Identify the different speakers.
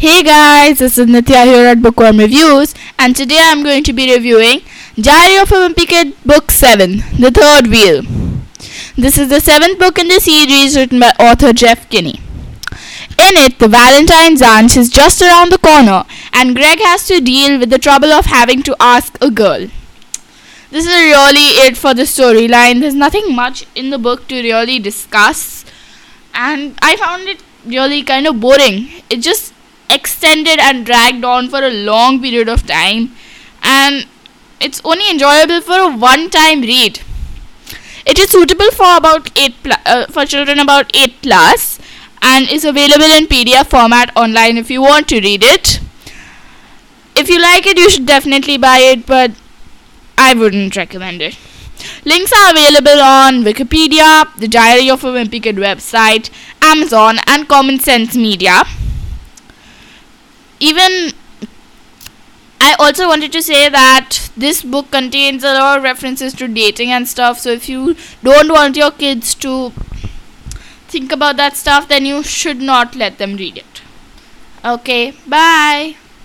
Speaker 1: Hey guys, this is Nitya here at Bookworm Reviews, and today I'm going to be reviewing Diary of a Wimpy Kid Book 7, The Third Wheel. This is the seventh book in the series written by author Jeff Kinney. In it, the Valentine's aunt is just around the corner, and Greg has to deal with the trouble of having to ask a girl. This is really it for the storyline. There's nothing much in the book to really discuss, and I found it really kind of boring. It just extended and dragged on for a long period of time, and it's only enjoyable for a one-time read. It is suitable for about eight pl- uh, for children about eight plus, and is available in PDF format online if you want to read it. If you like it, you should definitely buy it, but I wouldn't recommend it. Links are available on Wikipedia, the Diary of a Wimpy Kid website, Amazon, and Common Sense Media. Even I also wanted to say that this book contains a lot of references to dating and stuff. So if you don't want your kids to think about that stuff, then you should not let them read it. Okay, bye.